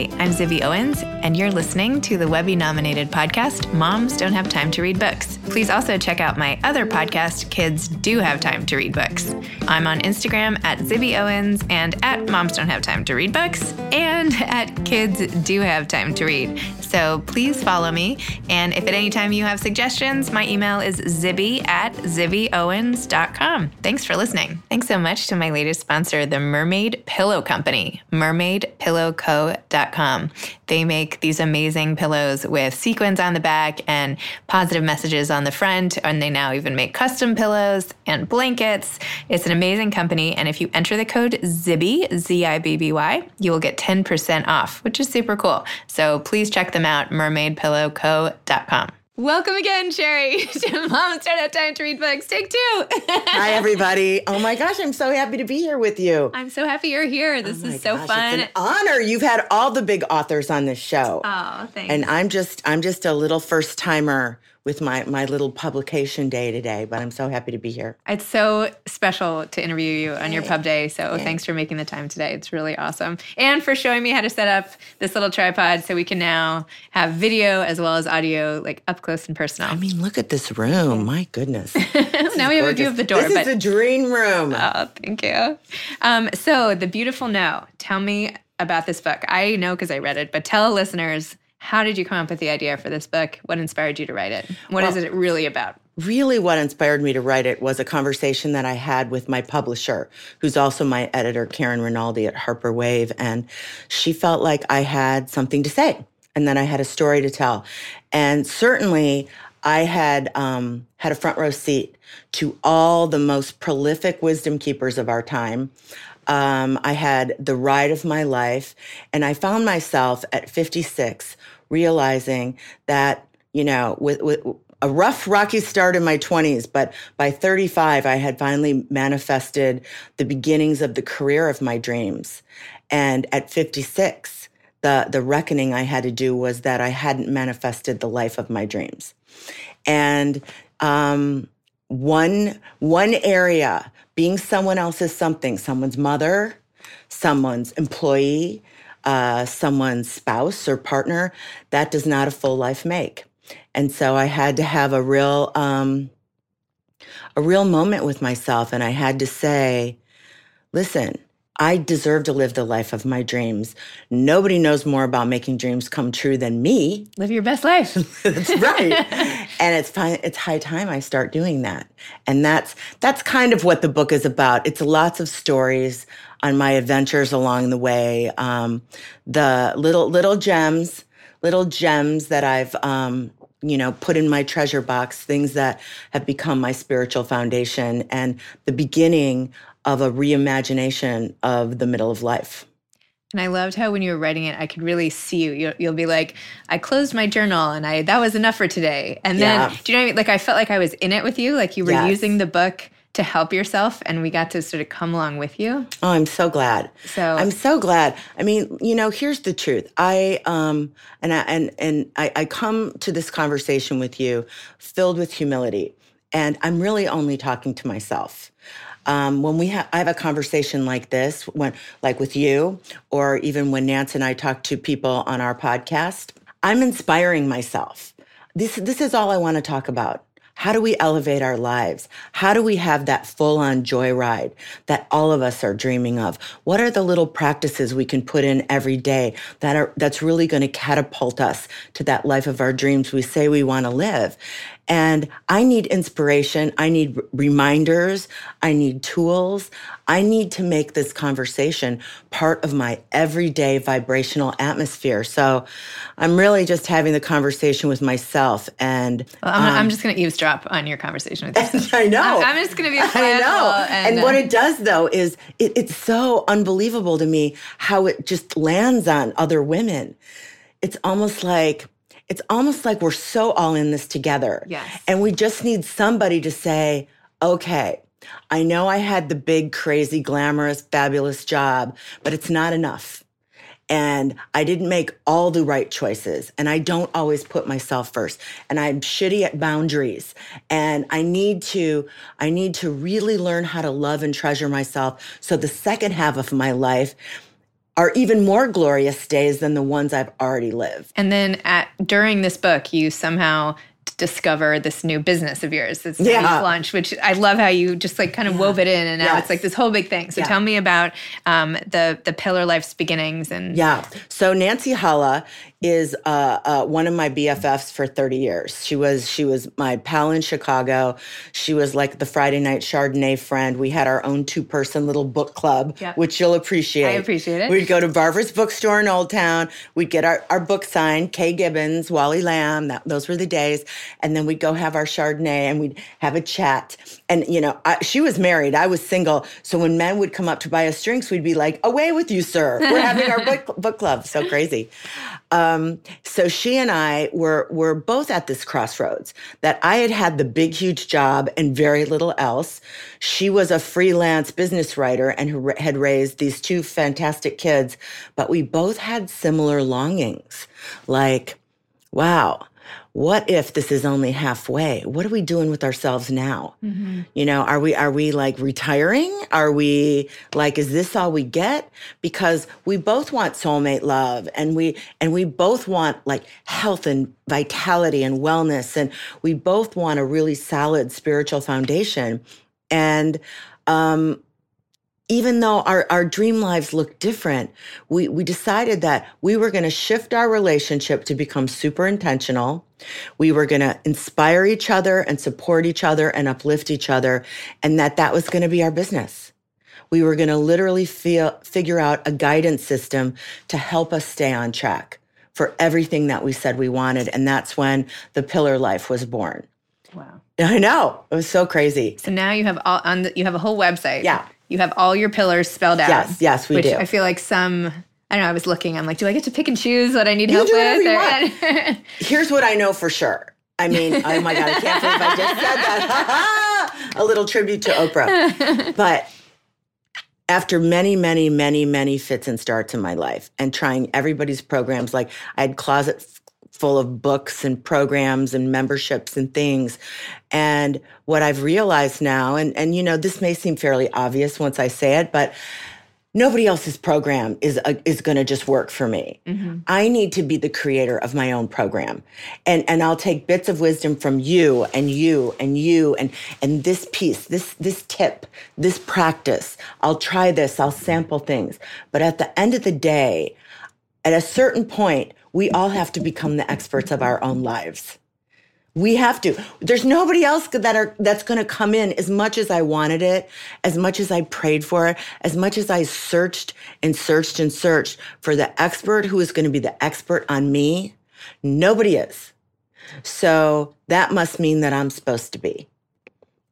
Hi, I'm Zibby Owens, and you're listening to the Webby nominated podcast, Moms Don't Have Time to Read Books. Please also check out my other podcast, Kids Do Have Time to Read Books. I'm on Instagram at Zibby Owens and at Moms Don't Have Time to Read Books and at Kids Do Have Time to Read. So please follow me. And if at any time you have suggestions, my email is zibby at zibbyowens.com. Thanks for listening. Thanks so much to my latest sponsor, the Mermaid Pillow Company, mermaidpillowco.com. They make these amazing pillows with sequins on the back and positive messages on the front. And they now even make custom pillows and blankets. It's an amazing company. And if you enter the code ZIBBY, Z I B B Y, you will get 10% off, which is super cool. So please check them out, mermaidpillowco.com. Welcome again, Sheri, to Moms Don't Have Time to Read Books. Take two. Hi, everybody. Oh my gosh, I'm so happy to be here with you. I'm so happy you're here. This Oh is so gosh, fun. It's an honor. You've had all the big authors on this show. Oh, thanks. and I'm just I'm just a little first timer with my my little publication day today, but I'm so happy to be here. It's so special to interview you on your pub day. So thanks for making the time today. It's really awesome. And for showing me how to set up this little tripod so we can now have video as well as audio, like up close and personal. I mean, look at this room. My goodness. now we have a view of the door. This but is a dream room. Oh, thank you. Um, so, The Beautiful No. Tell me about this book. I know because I read it, but tell listeners how did you come up with the idea for this book? What inspired you to write it? What is it really about? really what inspired me to write it was a conversation that I had with my publisher, who's also my editor, Karen Rinaldi at Harper Wave. And she felt like I had something to say and that I had a story to tell. And certainly I had um, had a front row seat to all the most prolific wisdom keepers of our time. Um, I had the ride of my life, and I found myself at 56 realizing that, you know, with, with a rough, rocky start in my 20s, but by 35, I had finally manifested the beginnings of the career of my dreams. And at 56, the, the reckoning I had to do was that I hadn't manifested the life of my dreams. And um, one, one area, being someone else's something, someone's mother, someone's employee, uh, someone's spouse or partner, that does not a full life make. And so I had to have a real, um, a real moment with myself. And I had to say, listen, I deserve to live the life of my dreams. Nobody knows more about making dreams come true than me. Live your best life. that's right. and it's fine. It's high time I start doing that. And that's that's kind of what the book is about. It's lots of stories on my adventures along the way. Um, the little little gems, little gems that I've um, you know put in my treasure box. Things that have become my spiritual foundation and the beginning of a reimagination of the middle of life. And I loved how when you were writing it, I could really see you. You'll, you'll be like, "I closed my journal, and I that was enough for today." And then, yeah. do you know what I mean? Like I felt like I was in it with you, like you were yes. using the book to help yourself, and we got to sort of come along with you. Oh, I'm so glad. So I'm so glad. I mean, you know, here's the truth. I um and I and and I, I come to this conversation with you filled with humility, and I'm really only talking to myself um, when we have I have a conversation like this, when like with you, or even when Nance and I talk to people on our podcast, I'm inspiring myself. This this is all I want to talk about. How do we elevate our lives? How do we have that full on joyride that all of us are dreaming of? What are the little practices we can put in every day that are, that's really going to catapult us to that life of our dreams we say we want to live? And I need inspiration. I need reminders. I need tools. I need to make this conversation part of my everyday vibrational atmosphere. So I'm really just having the conversation with myself. And well, I'm, um, I'm, just going to eavesdrop on your conversation with yourself. I know. I'm, just going to be I know. And, and what uh, it does, though, is it, it's so unbelievable to me how it just lands on other women. It's almost like, it's almost like we're so all in this together. Yes. And we just need somebody to say, okay, I know I had the big, crazy, glamorous, fabulous job, but it's not enough. And I didn't make all the right choices. And I don't always put myself first. And I'm shitty at boundaries. And I need to, I need to really learn how to love and treasure myself. So the second half of my life, are even more glorious days than the ones I've already lived. And then at during this book, you somehow discover this new business of yours that's yeah. lunch which i love how you just like kind of yeah. wove it in and now yes. it's like this whole big thing so yeah. tell me about um, the the pillar life's beginnings and yeah so nancy Hala is uh, uh, one of my BFFs for 30 years. She was she was my pal in Chicago. She was like the Friday night Chardonnay friend. We had our own two person little book club, yep. which you'll appreciate. I appreciate it. We'd go to Barbara's bookstore in Old Town. We'd get our, our book signed, Kaye Gibbons, Wally Lamb. That, those were the days. And then we'd go have our Chardonnay and we'd have a chat. And you know, I, she was married. I was single. So when men would come up to buy us drinks, we'd be like, "Away with you, sir! We're having our book book club." So crazy. Um, Um, so she and I were were both at this crossroads that I had had the big huge job and very little else. She was a freelance business writer and had raised these two fantastic kids, but we both had similar longings. Like, wow, what if this is only halfway? What are we doing with ourselves now? Mm-hmm. You know, are we are we like retiring? Are we like is this all we get? Because we both want soulmate love and we and we both want like health and vitality and wellness and we both want a really solid spiritual foundation. And um even though our, our dream lives look different, we, we decided that we were going to shift our relationship to become super intentional. We were going to inspire each other and support each other and uplift each other, and that that was going to be our business. We were going to literally feel, figure out a guidance system to help us stay on track for everything that we said we wanted. And that's when the pillar life was born. Wow. I know. It was so crazy. So now you have all on the, you have a whole website. Yeah you have all your pillars spelled out. Yes, yes, we which do. I feel like some I don't know, I was looking, I'm like, do I get to pick and choose what I need you help with? Here's what I know for sure. I mean, oh my God, I can't believe I just said that. a little tribute to Oprah. But after many, many, many, many fits and starts in my life and trying everybody's programs, like I had closet full of books and programs and memberships and things. And what I've realized now, and, and you know, this may seem fairly obvious once I say it, but nobody else's program is uh, is going to just work for me. I need to be the creator of my own program. And and I'll take bits of wisdom from you and you and you and and this piece, this this tip, this practice. I'll try this, I'll sample things. But at the end of the day, at a certain point, we all have to become the experts of our own lives. We have to. There's nobody else that are that's going to come in as much as I wanted it, as much as I prayed for it, as much as I searched and searched and searched for the expert who is going to be the expert on me. Nobody is. So that must mean that I'm supposed to be.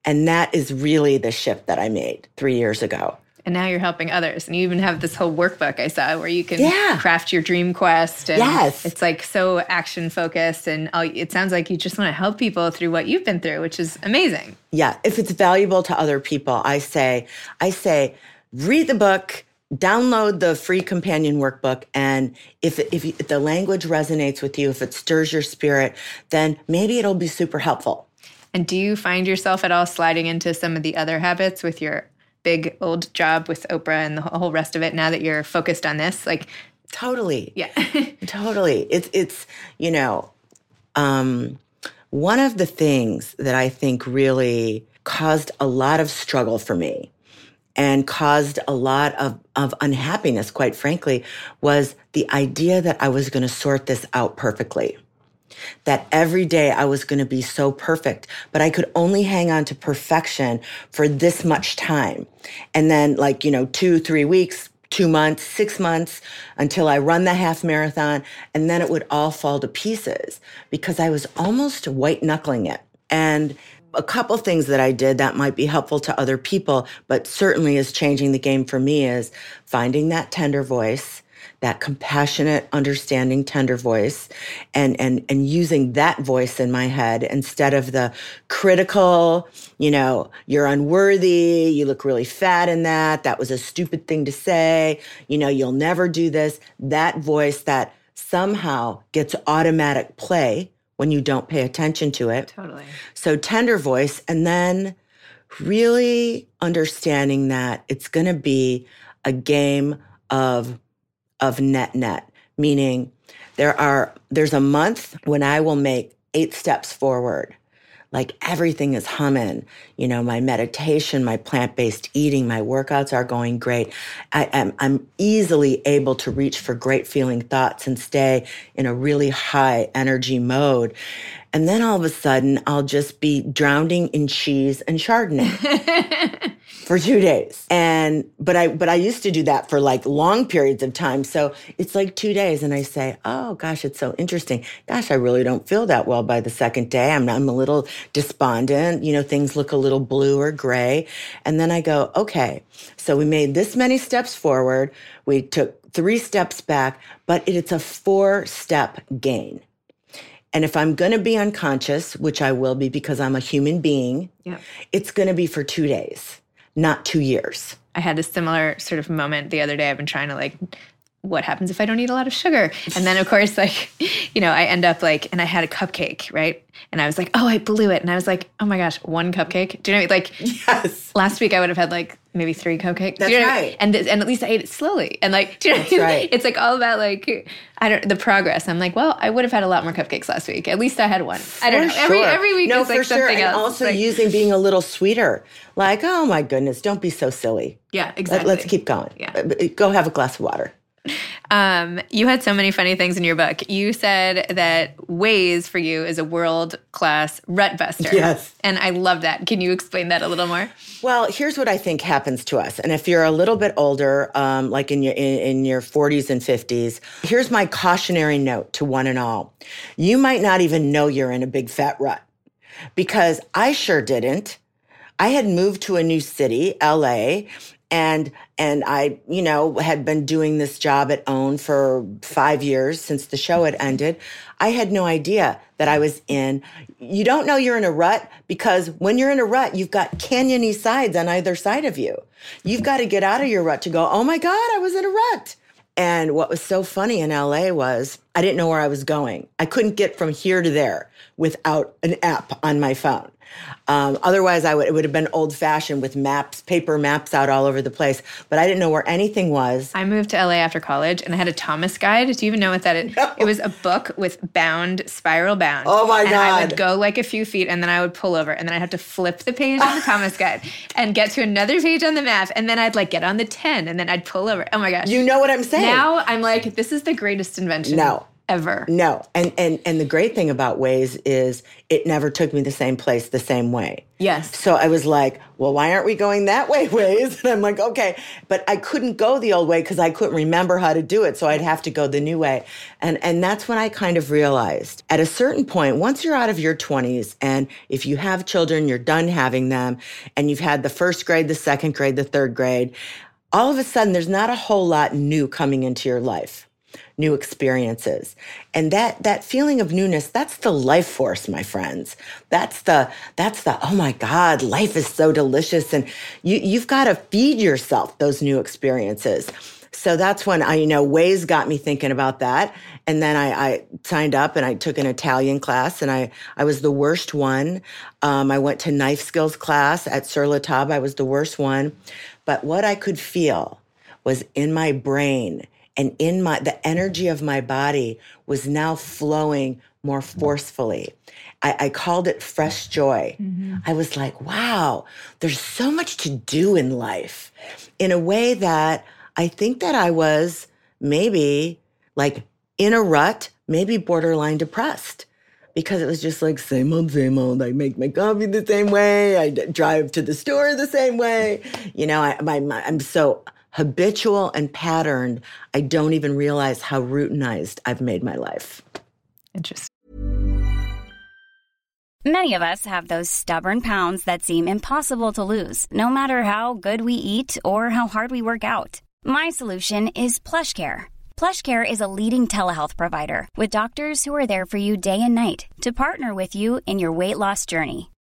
And that is really the shift that I made 3 years ago. And now you're helping others. And you even have this whole workbook I saw where you can Yeah. craft your dream quest. And Yes. It's like so action focused. And all, it sounds like you just want to help people through what you've been through, which is amazing. Yeah, if it's valuable to other people, I say, I say, read the book, download the free companion workbook, and if if, if the language resonates with you, if it stirs your spirit, then maybe it'll be super helpful. And do you find yourself at all sliding into some of the other habits with your big old job with Oprah and the whole rest of it now that you're focused on this? Like, Totally. yeah. totally it's it's you know um one of the things that i think really caused a lot of struggle for me and caused a lot of, of unhappiness quite frankly was the idea that i was going to sort this out perfectly that every day I was going to be so perfect, but I could only hang on to perfection for this much time. And then, like, you know, two, three weeks, two months, six months until I run the half marathon. And then it would all fall to pieces because I was almost white knuckling it. And a couple things that I did that might be helpful to other people, but certainly is changing the game for me is finding that tender voice that compassionate, understanding, tender voice and, and, and using that voice in my head instead of the critical, you know, you're unworthy. You look really fat in that. That was a stupid thing to say. You know, you'll never do this. That voice that somehow gets automatic play when you don't pay attention to it. totally. So tender voice, and then really understanding that it's going to be a game of of net net, meaning there are there's a month when I will make eight steps forward. Like everything is humming, you know, my meditation, my plant-based eating, my workouts are going great. I am I'm easily able to reach for great feeling thoughts and stay in a really high energy mode. And then all of a sudden I'll just be drowning in cheese and Chardonnay for two days. And but I but I used to do that for like long periods of time. So it's like two days, and I say, "Oh gosh, it's so interesting. Gosh, I really don't feel that well by the second day. I'm I'm a little despondent. You know, things look a little blue or gray." And then I go, "Okay, so we made this many steps forward. We took three steps back, but it, it's a four step gain." And if I'm going to be unconscious, which I will be because I'm a human being, Yeah. it's going to be for two days, not two years. I had a similar sort of moment the other day. I've been trying to like, what happens if I don't eat a lot of sugar? And then, of course, like, you know, I end up like, and I had a cupcake, right? And I was like, oh, I blew it. And I was like, oh my gosh, one cupcake? Do you know, what I mean? like, Yes. last week I would have had like maybe three cupcakes. That's you know what I mean? right. And and at least I ate it slowly. And like, do you know what I mean? right. It's like all about like I don't the progress. I'm like, well, I would have had a lot more cupcakes last week. At least I had one. I don't know. For Every every week no, is like for something sure. And else. also like- using being a little sweeter. Like, oh my goodness, don't be so silly. yeah, exactly. Let, us keep going. Yeah. Uh, Go have a glass of water. Um, you had so many funny things in your book. You said that Waze for you is a world class rut buster. Yes. And I love that. Can you explain that a little more? Well, here's what I think happens to us. And if you're a little bit older, um, like in your in, in your 40s and 50s, here's my cautionary note to one and all. You might not even know you're in a big fat rut because I sure didn't. I had moved to a new city, LA, and and I, you know, had been doing this job at OWN for 5 years since the show had mm-hmm. ended. I had no idea that I was in you don't know you're in a rut because when you're in a rut, you've got canyony sides on either side of you. You've got to get out of your rut to go, "Oh my god, I was in a rut." And what was so funny in LA was I didn't know where I was going. I couldn't get from here to there without an app on my phone. Um, otherwise, I would it would have been old fashioned with maps, paper maps out all over the place. But I didn't know where anything was. I moved to LA after college, and I had a Thomas guide. Do you even know what that is? No. It was a book with bound, spiral bound. Oh my and god! I would go like a few feet, and then I would pull over, and then I'd have to flip the page on the Thomas guide and get to another page on the map, and then I'd like get on the ten, and then I'd pull over. Oh my gosh! You know what I'm saying? Now I'm like, this is the greatest invention. No ever. No. And and and the great thing about Waze is it never took me the same place the same way. Yes. So I was like, well, why aren't we going that way, Waze? And I'm like, okay. But I couldn't go the old way because I couldn't remember how to do it. So I'd have to go the new way. And and that's when I kind of realized at a certain point, once you're out of your 20s and if you have children, you're done having them, and you've had the first grade, the second grade, the third grade, all of a sudden there's not a whole lot new coming into your life new experiences. And that that feeling of newness, that's the life force, my friends. That's the that's the oh my god, life is so delicious and you you've got to feed yourself those new experiences. So that's when I, you know, Waze got me thinking about that. And then I, I, signed up and I took an Italian class and I, I was the worst one. Um, I went to knife skills class at Sur La Table. I was the worst one. But what I could feel was in my brain and in my the energy of my body was now flowing more forcefully i, I called it fresh joy mm-hmm. i was like wow there's so much to do in life in a way that i think that i was maybe like in a rut maybe borderline depressed because it was just like same old, same old. I make my coffee the same way. I drive to the store the same way. You know, I, my, my, I'm so habitual and patterned, I don't even realize how routinized I've made my life. Interesting. Many of us have those stubborn pounds that seem impossible to lose, no matter how good we eat or how hard we work out. My solution is PlushCare. PlushCare is a leading telehealth provider with doctors who are there for you day and night to partner with you in your weight loss journey.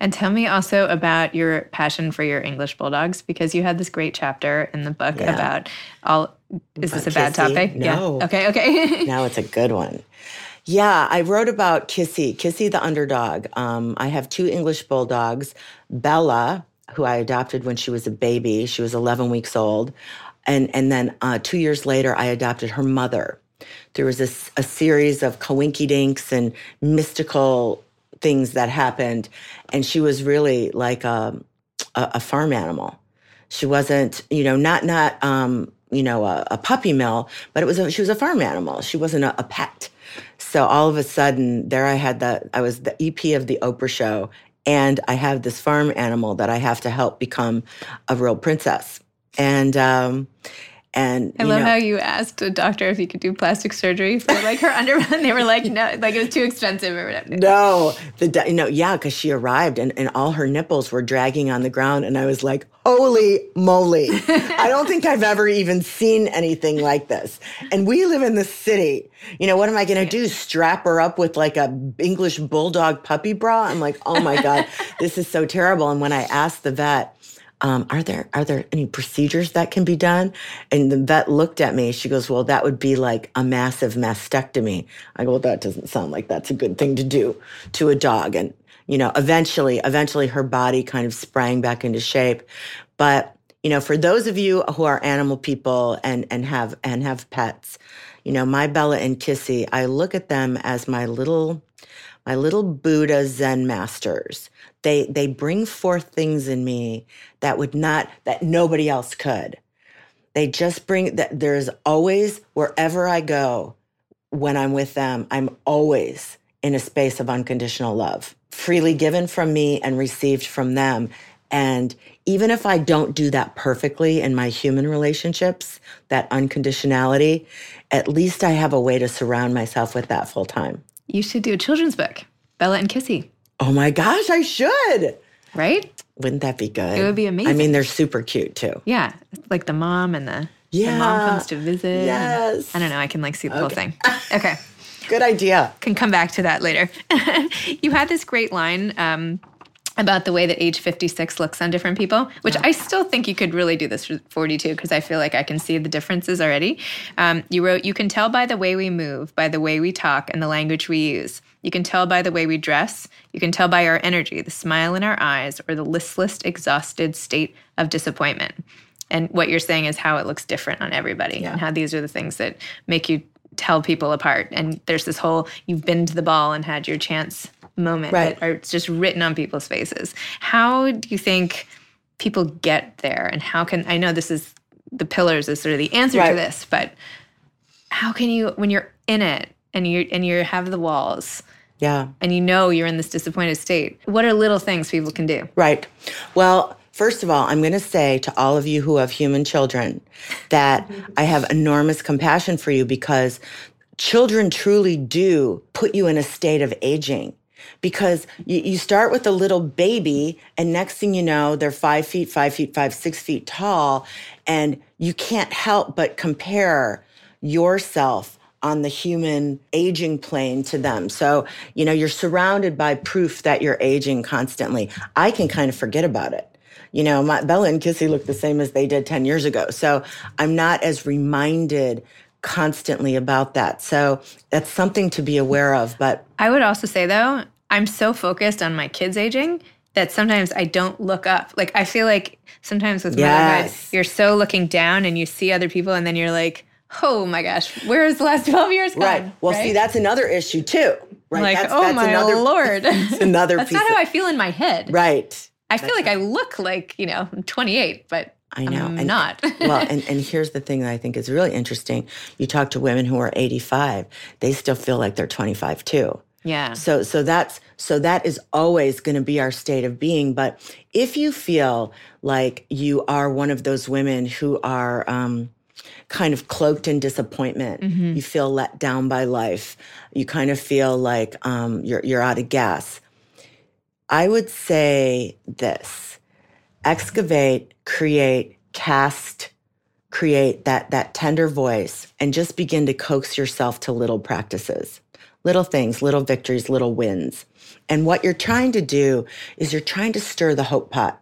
And tell me also about your passion for your English bulldogs because you had this great chapter in the book yeah. about all. Is about this a bad Kissy? topic? No. Yeah. Okay. Okay. now it's a good one. Yeah, I wrote about Kissy, Kissy the underdog. Um, I have two English bulldogs, Bella, who I adopted when she was a baby. She was 11 weeks old. And, and then uh, two years later, I adopted her mother. There was a, a series of coinkydinks and mystical things that happened. And she was really like a, a, a farm animal. She wasn't, you know, not, not, um, you know, a, a puppy mill, but it was, a, she was a farm animal. She wasn't a, a pet. So all of a sudden, there I had the, I was the EP of the Oprah show, and I have this farm animal that I have to help become a real princess. And, um, and I you love know, how you asked a doctor if he could do plastic surgery for like her underwear, and they were like, no, like it was too expensive or whatever. No, the you know, yeah, because she arrived and, and all her nipples were dragging on the ground, and I was like, "Holy moly!" I don't think I've ever even seen anything like this. And we live in the city. You know, what am I going to do? Strap her up with like a English bulldog puppy bra? I'm like, "Oh my god, this is so terrible." And when I asked the vet. Um, are there are there any procedures that can be done? And the vet looked at me. She goes, "Well, that would be like a massive mastectomy." I go, "Well, that doesn't sound like that's a good thing to do to a dog." And you know, eventually, eventually, her body kind of sprang back into shape. But you know, for those of you who are animal people and and have and have pets, you know, my Bella and Kissy, I look at them as my little my little Buddha Zen masters. They they bring forth things in me that would not that nobody else could. They just bring that there's always wherever I go when I'm with them, I'm always in a space of unconditional love, freely given from me and received from them. And even if I don't do that perfectly in my human relationships, that unconditionality, at least I have a way to surround myself with that full time. You should do a children's book, Bella and Kissy, Oh my gosh, I should. right? Wouldn't that be good? It would be amazing. I mean, they're super cute too. Yeah, like the mom and the, yeah. the mom comes to visit. Yes. I don't know. I can like see the whole thing. Okay. Good idea. can come back to that later. you had this great line um, about the way that age 56 looks on different people, which I still think you could really do this for 42 because I feel like I can see the differences already. Um, you wrote, You can tell by the way we move, by the way we talk, and the language we use. You can tell by the way we dress. You can tell by our energy, the smile in our eyes, or the listless, exhausted state of disappointment. And what you're saying is how it looks different on everybody and how these are the things that make you tell people apart. And there's this whole you've been to the ball and had your chance moment Right. that are just written on people's faces. How do you think people get there? And how can I know this is the pillars is sort of the answer to this, but how can you when you're in it and you and you have the walls Yeah. and you know you're in this disappointed state, what are little things people can do? Right. Well, first of all, I'm going to say to all of you who have human children that I have enormous compassion for you because children truly do put you in a state of aging. Because you, you start with a little baby, and next thing you know, they're five feet, five feet, five, six feet tall, and you can't help but compare yourself on the human aging plane to them. So, you know, you're surrounded by proof that you're aging constantly. I can kind of forget about it. You know, my, Bella and Kissy look the same as they did 10 years ago. So I'm not as reminded constantly about that. So that's something to be aware of. But I would also say though, I'm so focused on my kids aging that sometimes I don't look up. Like I feel like sometimes with motherhood, Yes. you're so looking down and you see other people and then you're like, oh my gosh, where is the last 12 years gone? right. Well, see, that's another issue too. Right. like, that's, oh that's my another, lord. that's another That's piece. not how I feel in my head. right. I feel like I look like, you know, I'm 28, but I know. I'm and, not. well, and, and here's the thing that I think is really interesting. You talk to women who are 85, they still feel like they're 25 too. yeah. So so that's so that is always going to be our state of being. But if you feel like you are one of those women who are um, kind of cloaked in disappointment, you feel let down by life, you kind of feel like um, you're you're out of gas. I would say this: excavate, create, cast, create that that tender voice, and just begin to coax yourself to little practices little things, little victories, little wins. And what you're trying to do is you're trying to stir the hope pot.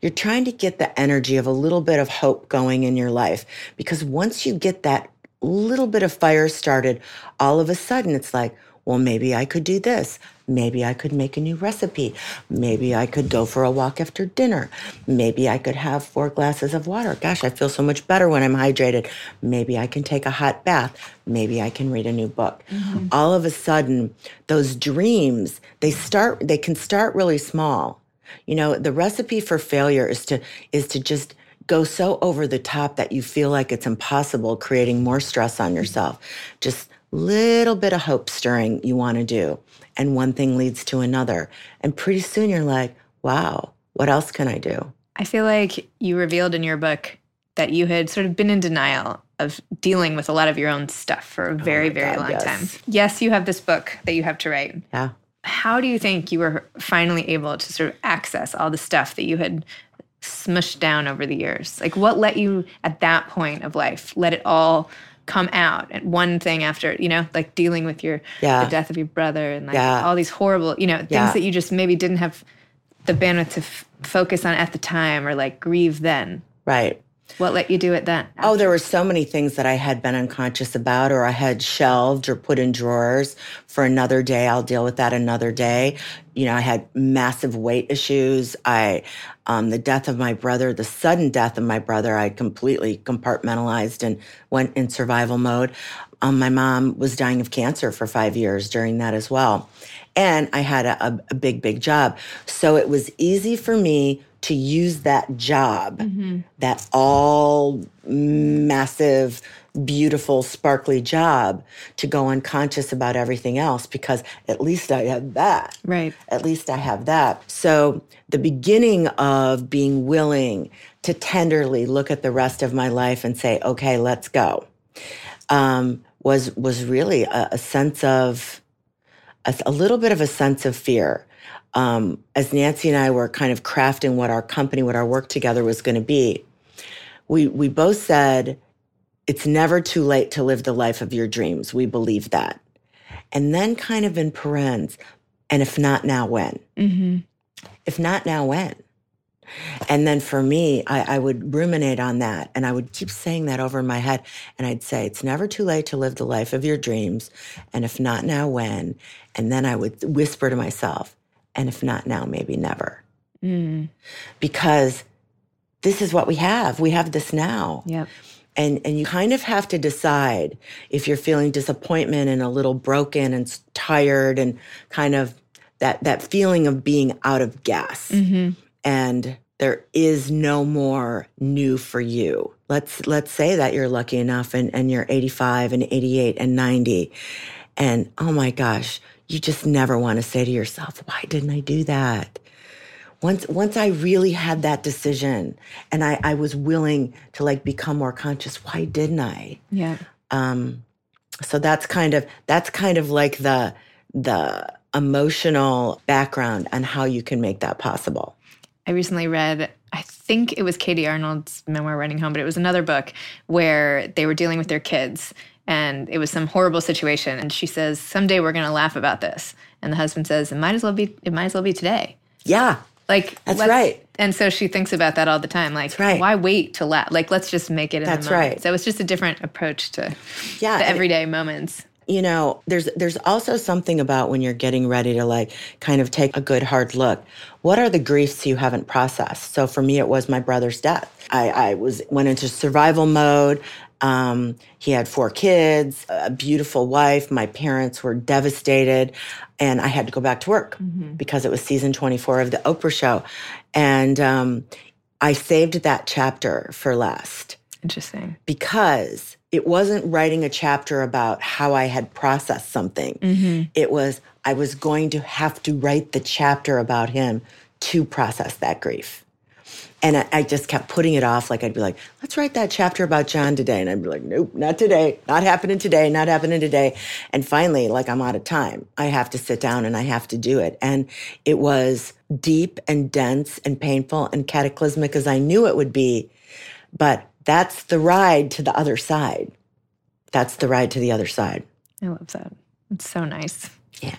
You're trying to get the energy of a little bit of hope going in your life. Because once you get that little bit of fire started, all of a sudden it's like, well, maybe I could do this. Maybe I could make a new recipe. Maybe I could go for a walk after dinner. Maybe I could have four glasses of water. Gosh, I feel so much better when I'm hydrated. Maybe I can take a hot bath. Maybe I can read a new book. Mm-hmm. All of a sudden, those dreams, they start they can start really small. You know, the recipe for failure is to is to just go so over the top that you feel like it's impossible, creating more stress on yourself. Just little bit of hope stirring you want to do and one thing leads to another. And pretty soon you're like, wow, what else can I do? I feel like you revealed in your book that you had sort of been in denial of dealing with a lot of your own stuff for a oh very, oh very God, long yes. time. Yes, you have this book that you have to write. Yeah. How do you think you were finally able to sort of access all the stuff that you had smushed down over the years? Like, what let you at that point of life let it all come out and one thing after you know like dealing with your yeah. the death of your brother and like yeah. all these horrible you know things yeah. that you just maybe didn't have the bandwidth to f- focus on at the time or like grieve then right what let you do it then oh there were so many things that i had been unconscious about or i had shelved or put in drawers for another day i'll deal with that another day you know i had massive weight issues i um, the death of my brother, the sudden death of my brother, I completely compartmentalized and went in survival mode. Um, my mom was dying of cancer for five years during that as well. And I had a, a big, big job. So it was easy for me to use that job, mm-hmm. that all massive, beautiful, sparkly job to go unconscious about everything else because at least I had that. Right. At least I have that. So the beginning of being willing to tenderly look at the rest of my life and say, okay, let's go, um, was was really a, a sense of a, a, little bit of a sense of fear. Um, as Nancy and I were kind of crafting what our company, what our work together was going to be, we we both said it's never too late to live the life of your dreams. We believe that, and then kind of in parens, and if not now, when? Mm-hmm. If not now, when? And then for me, I, I, would ruminate on that and I would keep saying that over in my head. And I'd say, it's never too late to live the life of your dreams. And if not now, when? And then I would whisper to myself, and if not now, maybe never. Mm. Because this is what we have. We have this now. Yep. And, and you kind of have to decide if you're feeling disappointment and a little broken and tired and kind of that that feeling of being out of gas mm-hmm. and there is no more new for you let's let's say that you're lucky enough and, and you're 85 and 88 and 90 and oh my gosh you just never want to say to yourself why didn't i do that? Once once i really had that decision and i i was willing to like become more conscious why didn't i? Yeah. Um so that's kind of that's kind of like the the emotional background on how you can make that possible. I recently read, I think it was Katie Arnold's memoir, Running Home, but it was another book where they were dealing with their kids and it was some horrible situation. And she says, Someday we're going to laugh about this. And the husband says, It might as well be, it might as well be today. Yeah. Like, that's right. And so she thinks about that all the time. Like, right. why wait to laugh? Like, let's just make it in that's right. So it's just a different approach to yeah, the everyday moments you know there's there's also something about when you're getting ready to like kind of take a good hard look what are the griefs you haven't processed so for me it was my brother's death i, I was went into survival mode um, he had four kids a beautiful wife my parents were devastated and i had to go back to work mm-hmm. because it was season 24 of the oprah show and um, i saved that chapter for last interesting because it wasn't writing a chapter about how I had processed something. Mm-hmm. It was, I was going to have to write the chapter about him to process that grief. And I, I, just kept putting it off. Like, I'd be like, let's write that chapter about John today. And I'd be like, nope, not today, not happening today, not happening today. And finally, like, I'm out of time. I have to sit down and I have to do it. And it was deep and dense and painful and cataclysmic as I knew it would be. But that's the ride to the other side. That's the ride to the other side. I love that. It's so nice. Yeah.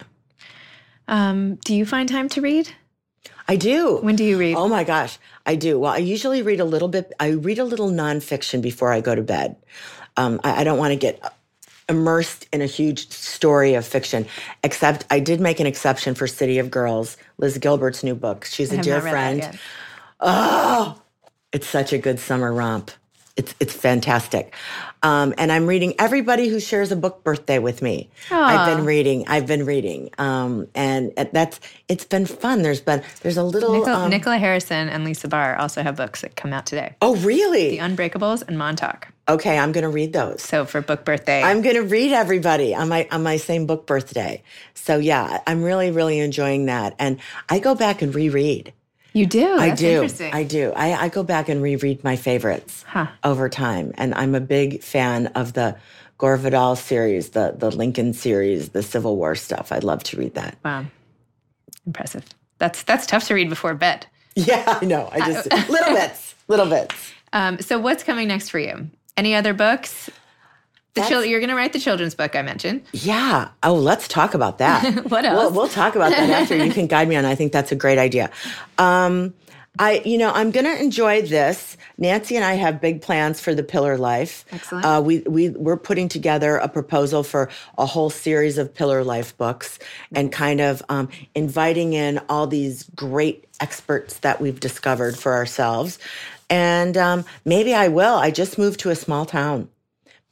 Um, do you find time to read? I do. When do you read? Oh my gosh, I do. Well, I usually read a little bit. I read a little nonfiction before I go to bed. Um, I, I, don't want to get immersed in a huge story of fiction. Except I did make an exception for City of Girls, Liz Gilbert's new book. She's a dear not read that friend. Oh, it's such a good summer romp. It's it's fantastic. Um, and I'm reading everybody who shares a book birthday with me. I've been reading. I've been reading. Um, and that's it's been fun. There's been there's a little Nicola, um, Nicola Harrison and Lisa Barr also have books that come out today. Oh really? The Unbreakables and Montauk. okay, I'm gonna read those. So for book birthday, I'm gonna read everybody on my on my same book birthday. So yeah, I'm really really enjoying that. And I go back and reread. You do. I do. I do. I, I go back and reread my favorites Huh. over time. And I'm a big fan of the Gore Vidal series, the, the Lincoln series, the Civil War stuff. I love to read that. Wow, impressive. That's that's tough to read before bed. Yeah, I know. I just, little bits, little bits. Um, so what's coming next for you? Any other books? The chil- you're going to write the children's book I mentioned. Yeah. Oh, let's talk about that. What We'll, else? we'll talk about that after. You can guide me on. I think that's a great idea. Um, I, you know, I'm going to enjoy this. Nancy and I have big plans for the Pillar Life. Excellent. Uh, we we we're putting together a proposal for a whole series of Pillar Life books, and kind of um, inviting in all these great experts that we've discovered for ourselves. And um, maybe I will. I just moved to a small town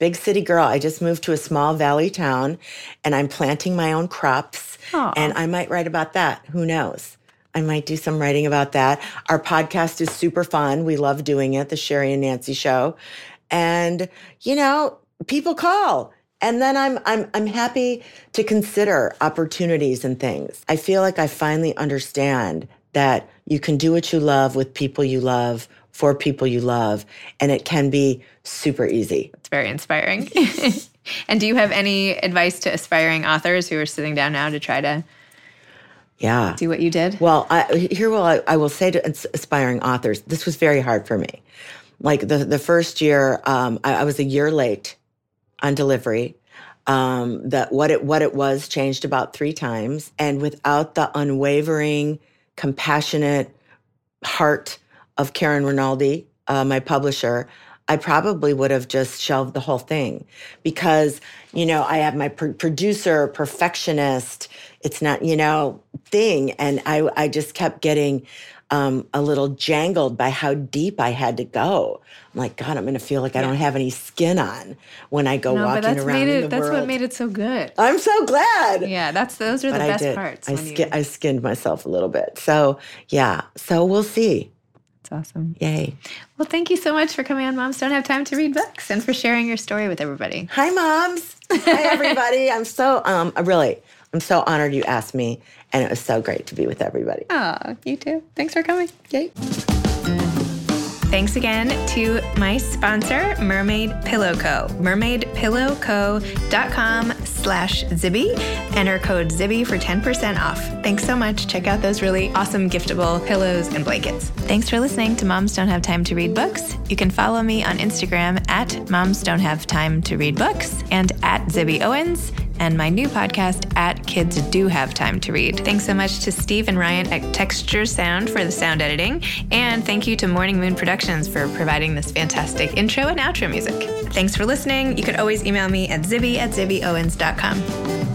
big city girl. I just moved to a small valley town and I'm planting my own crops. And I might write about that. Who knows? I might do some writing about that. Our podcast is super fun. We love doing it, the Sheri and Nancy show. And, you know, people call. And then I'm I'm I'm happy to consider opportunities and things. I feel like I finally understand that you can do what you love with people you love for people you love and it can be super easy. Very inspiring. and do you have any advice to aspiring authors who are sitting down now to try to Yeah. do what you did? Well, I, here will I, I will say to aspiring authors, this was very hard for me. Like the the first year, um, I, I was a year late on delivery. Um, that what it what it was changed about three times, and without the unwavering, compassionate heart of Karen Rinaldi, uh, my publisher, I probably would have just shelved the whole thing because, you know, I have my pr- producer, perfectionist, it's not, you know, thing. And I, I just kept getting um, a little jangled by how deep I had to go. I'm like, God, I'm going to feel like I don't have any skin on when I go no, walking that's around made it that's what made it so good. I'm so glad Yeah, that's those are but the I best did. parts. I, ski- you, I skinned myself a little bit. So yeah. So we'll see. It's awesome. Yay. Well, thank you so much for coming on Moms Don't Have Time to Read Books and for sharing your story with everybody. Hi, moms. Hi, everybody. I'm so um I really I'm so honored you asked me, and it was so great to be with everybody. Oh, you too. Thanks for coming. Yay. Thanks again to my sponsor, Mermaid Pillow Co. Mermaidpillowco.com slash Zibby. Enter code Zibby for 10% off. Thanks so much. Check out those really awesome giftable pillows and blankets. Thanks for listening to Moms Don't Have Time to Read Books. You can follow me on Instagram at Moms Don't Have Time to Read Books and at Zibby Owens and my new podcast at Kids Do Have Time to Read. Thanks so much to Steve and Ryan at Texture Sound for the sound editing, and thank you to Morning Moon Productions for providing this fantastic intro and outro music. Thanks for listening. You could always email me at zibby at zibbyowens.com.